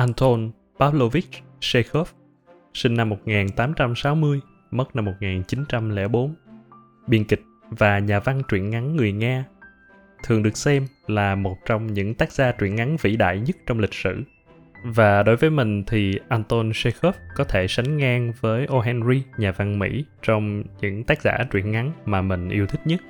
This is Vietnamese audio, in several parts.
Anton Pavlovich Chekhov, sinh năm 1860, mất năm 1904. Biên kịch và nhà văn truyện ngắn người Nga, thường được xem là một trong những tác gia truyện ngắn vĩ đại nhất trong lịch sử. Và đối với mình thì Anton Chekhov có thể sánh ngang với O. Henry, nhà văn Mỹ, trong những tác giả truyện ngắn mà mình yêu thích nhất.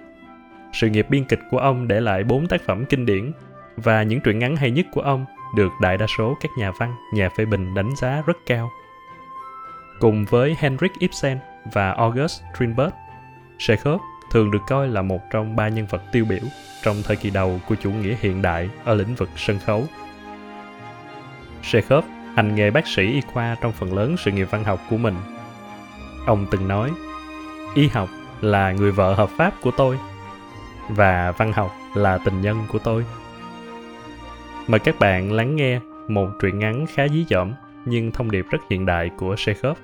Sự nghiệp biên kịch của ông để lại 4 tác phẩm kinh điển và những truyện ngắn hay nhất của ông được đại đa số các nhà văn, nhà phê bình đánh giá rất cao. Cùng với Henrik Ibsen và August Strindberg, Chekhov thường được coi là một trong ba nhân vật tiêu biểu trong thời kỳ đầu của chủ nghĩa hiện đại ở lĩnh vực sân khấu. Chekhov hành nghề bác sĩ y khoa trong phần lớn sự nghiệp văn học của mình. Ông từng nói, y học là người vợ hợp pháp của tôi và văn học là tình nhân của tôi. Mời các bạn lắng nghe một truyện ngắn khá dí dỏm nhưng thông điệp rất hiện đại của Chekhov.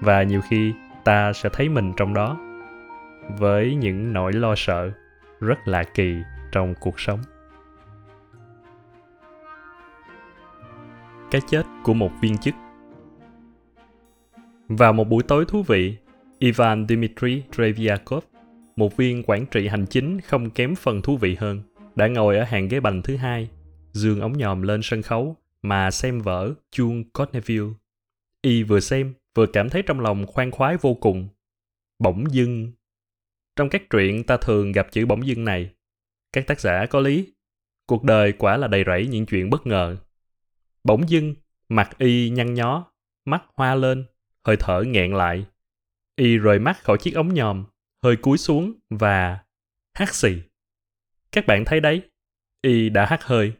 Và nhiều khi ta sẽ thấy mình trong đó với những nỗi lo sợ rất lạ kỳ trong cuộc sống. Cái chết của một viên chức. Vào một buổi tối thú vị, Ivan Dmitry Treviakov, một viên quản trị hành chính không kém phần thú vị hơn, đã ngồi ở hàng ghế bành thứ hai dương ống nhòm lên sân khấu mà xem vở Chuông Corneville. Y vừa xem, vừa cảm thấy trong lòng khoan khoái vô cùng. Bỗng dưng. Trong các truyện ta thường gặp chữ bỗng dưng này. Các tác giả có lý. Cuộc đời quả là đầy rẫy những chuyện bất ngờ. Bỗng dưng, mặt y nhăn nhó, mắt hoa lên, hơi thở nghẹn lại. Y rời mắt khỏi chiếc ống nhòm, hơi cúi xuống và hắt xì. Các bạn thấy đấy, y đã hắt hơi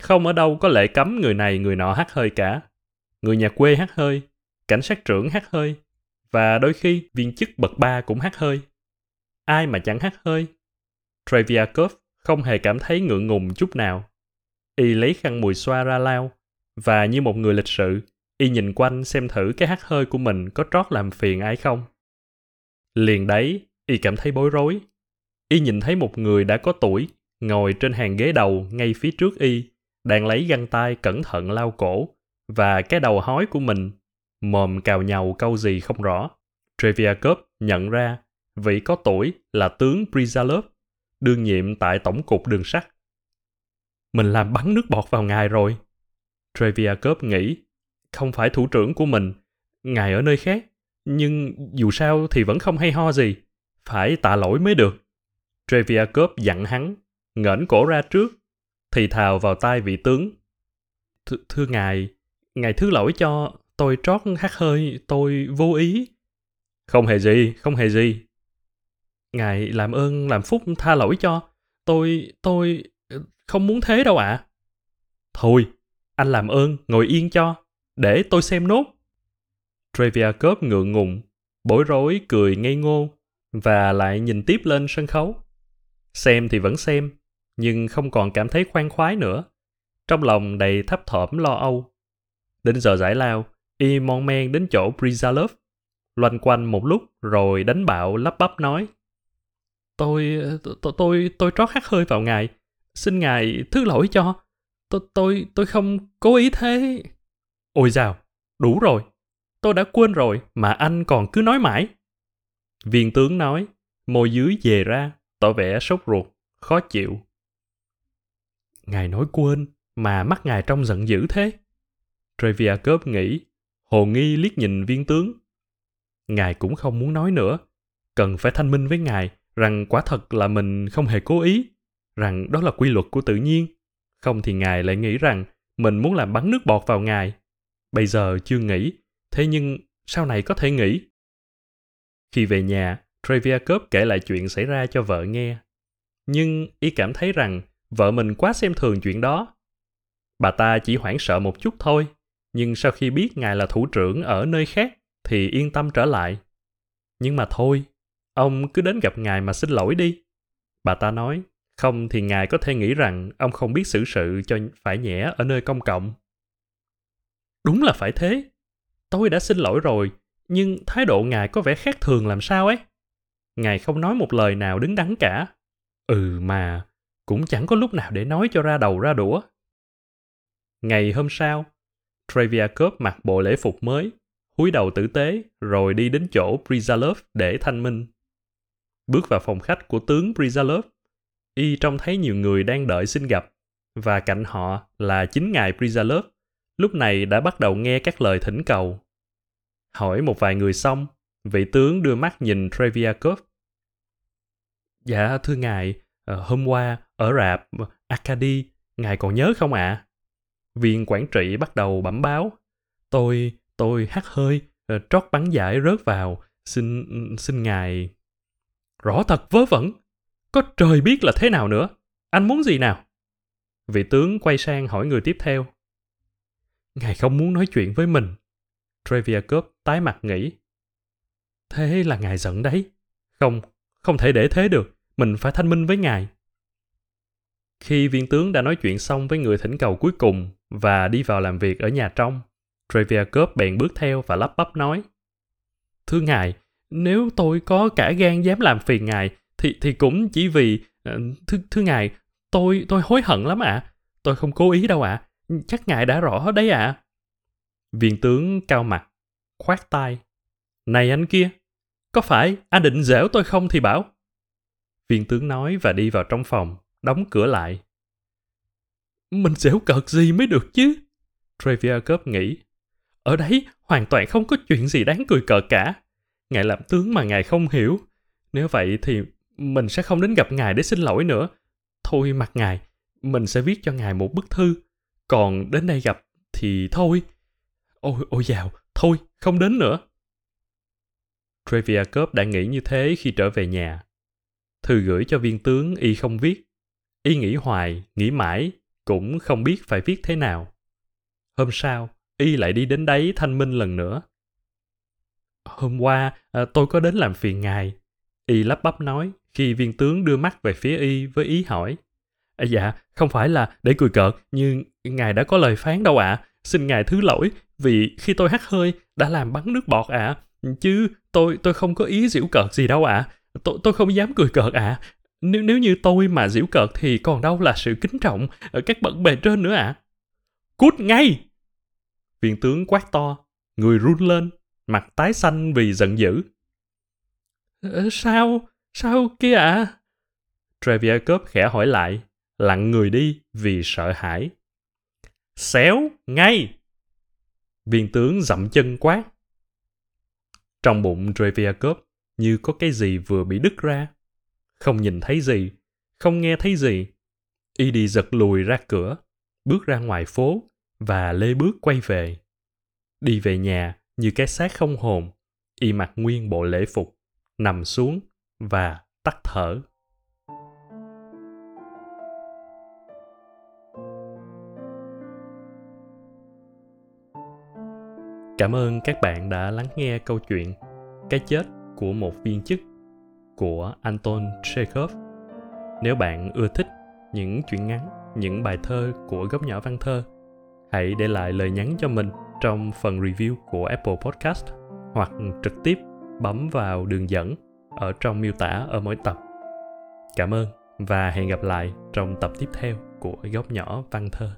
không ở đâu có lệ cấm người này người nọ hát hơi cả. Người nhà quê hát hơi, cảnh sát trưởng hát hơi, và đôi khi viên chức bậc ba cũng hát hơi. Ai mà chẳng hát hơi? Treviakov không hề cảm thấy ngượng ngùng chút nào. Y lấy khăn mùi xoa ra lao, và như một người lịch sự, y nhìn quanh xem thử cái hát hơi của mình có trót làm phiền ai không. Liền đấy, y cảm thấy bối rối. Y nhìn thấy một người đã có tuổi, ngồi trên hàng ghế đầu ngay phía trước y, đang lấy găng tay cẩn thận lau cổ và cái đầu hói của mình mồm cào nhàu câu gì không rõ treviakov nhận ra vị có tuổi là tướng Prizalov, đương nhiệm tại tổng cục đường sắt. Mình làm bắn nước bọt vào ngài rồi. Treviakov nghĩ, không phải thủ trưởng của mình, ngài ở nơi khác, nhưng dù sao thì vẫn không hay ho gì, phải tạ lỗi mới được. Treviakov dặn hắn, ngẩng cổ ra trước thì thào vào tai vị tướng. Th- thưa ngài, ngài thứ lỗi cho, tôi trót hát hơi, tôi vô ý. Không hề gì, không hề gì. Ngài làm ơn làm phúc tha lỗi cho, tôi, tôi ờ, không muốn thế đâu ạ. À. Thôi, anh làm ơn ngồi yên cho, để tôi xem nốt. Treviakov ngượng ngùng, bối rối cười ngây ngô và lại nhìn tiếp lên sân khấu. Xem thì vẫn xem, nhưng không còn cảm thấy khoan khoái nữa. Trong lòng đầy thấp thỏm lo âu. Đến giờ giải lao, y mon men đến chỗ Brizalov. Loanh quanh một lúc rồi đánh bạo lắp bắp nói. Tôi, tôi, tôi, tôi trót hắt hơi vào ngài. Xin ngài thứ lỗi cho. Tôi, tôi, tôi không cố ý thế. Ôi dào, đủ rồi. Tôi đã quên rồi mà anh còn cứ nói mãi. Viên tướng nói, môi dưới về ra, tỏ vẻ sốt ruột, khó chịu. Ngài nói quên, mà mắt ngài trông giận dữ thế. Treviakov nghĩ, hồ nghi liếc nhìn viên tướng. Ngài cũng không muốn nói nữa. Cần phải thanh minh với ngài rằng quả thật là mình không hề cố ý, rằng đó là quy luật của tự nhiên. Không thì ngài lại nghĩ rằng mình muốn làm bắn nước bọt vào ngài. Bây giờ chưa nghĩ, thế nhưng sau này có thể nghĩ. Khi về nhà, Treviakov kể lại chuyện xảy ra cho vợ nghe. Nhưng y cảm thấy rằng vợ mình quá xem thường chuyện đó. Bà ta chỉ hoảng sợ một chút thôi, nhưng sau khi biết ngài là thủ trưởng ở nơi khác thì yên tâm trở lại. Nhưng mà thôi, ông cứ đến gặp ngài mà xin lỗi đi. Bà ta nói, không thì ngài có thể nghĩ rằng ông không biết xử sự cho phải nhẹ ở nơi công cộng. Đúng là phải thế. Tôi đã xin lỗi rồi, nhưng thái độ ngài có vẻ khác thường làm sao ấy. Ngài không nói một lời nào đứng đắn cả. Ừ mà, cũng chẳng có lúc nào để nói cho ra đầu ra đũa. Ngày hôm sau, Treviakov mặc bộ lễ phục mới, cúi đầu tử tế, rồi đi đến chỗ Prizalov để thanh minh. Bước vào phòng khách của tướng Prizalov, y trông thấy nhiều người đang đợi xin gặp, và cạnh họ là chính ngài Prizalov, lúc này đã bắt đầu nghe các lời thỉnh cầu. Hỏi một vài người xong, vị tướng đưa mắt nhìn Treviakov. Dạ, thưa ngài, ờ, hôm qua ở rạp Arcady, ngài còn nhớ không ạ? À? Viên quản trị bắt đầu bẩm báo. Tôi, tôi hắt hơi, ờ, trót bắn giải rớt vào, xin, xin ngài. Rõ thật vớ vẩn, có trời biết là thế nào nữa, anh muốn gì nào? Vị tướng quay sang hỏi người tiếp theo. Ngài không muốn nói chuyện với mình. Treviakov tái mặt nghĩ. Thế là ngài giận đấy. Không, không thể để thế được. Mình phải thanh minh với ngài. Khi viên tướng đã nói chuyện xong với người thỉnh cầu cuối cùng và đi vào làm việc ở nhà trong, Treviakov bèn bước theo và lắp bắp nói. Thưa ngài, nếu tôi có cả gan dám làm phiền ngài, thì thì cũng chỉ vì... Ờ, thưa, thưa ngài, tôi tôi hối hận lắm ạ. À. Tôi không cố ý đâu ạ. À. Chắc ngài đã rõ đấy ạ. À. Viên tướng cao mặt, khoát tay. Này anh kia, có phải anh định dẻo tôi không thì bảo. Viên tướng nói và đi vào trong phòng, đóng cửa lại. Mình dẻo cợt gì mới được chứ? Treviakov nghĩ. Ở đấy hoàn toàn không có chuyện gì đáng cười cợt cả. Ngài làm tướng mà ngài không hiểu. Nếu vậy thì mình sẽ không đến gặp ngài để xin lỗi nữa. Thôi mặt ngài, mình sẽ viết cho ngài một bức thư. Còn đến đây gặp thì thôi. Ôi, ôi dào, thôi, không đến nữa. Treviakov đã nghĩ như thế khi trở về nhà. Thư gửi cho viên tướng y không viết. Y nghĩ hoài, nghĩ mãi, cũng không biết phải viết thế nào. Hôm sau, y lại đi đến đấy thanh minh lần nữa. Hôm qua, à, tôi có đến làm phiền ngài. Y lắp bắp nói khi viên tướng đưa mắt về phía y với ý hỏi. À, dạ, không phải là để cười cợt, nhưng ngài đã có lời phán đâu ạ. À. Xin ngài thứ lỗi, vì khi tôi hắt hơi đã làm bắn nước bọt ạ. À. Chứ tôi tôi không có ý giễu cợt gì đâu ạ. À. Tôi tôi không dám cười cợt ạ. À. Nếu nếu như tôi mà giễu cợt thì còn đâu là sự kính trọng ở các bậc bề trên nữa ạ. À. Cút ngay! Viên tướng quát to, người run lên, mặt tái xanh vì giận dữ. Ờ, sao? Sao kia ạ? À? Treviakov khẽ hỏi lại, lặng người đi vì sợ hãi. Xéo, ngay! Viên tướng dậm chân quát. Trong bụng Treviakov như có cái gì vừa bị đứt ra. Không nhìn thấy gì, không nghe thấy gì. Y đi giật lùi ra cửa, bước ra ngoài phố và lê bước quay về. Đi về nhà như cái xác không hồn, y mặc nguyên bộ lễ phục, nằm xuống và tắt thở. Cảm ơn các bạn đã lắng nghe câu chuyện Cái chết của một viên chức của Anton Chekhov. Nếu bạn ưa thích những chuyện ngắn, những bài thơ của góc nhỏ văn thơ, hãy để lại lời nhắn cho mình trong phần review của Apple Podcast hoặc trực tiếp bấm vào đường dẫn ở trong miêu tả ở mỗi tập. Cảm ơn và hẹn gặp lại trong tập tiếp theo của góc nhỏ văn thơ.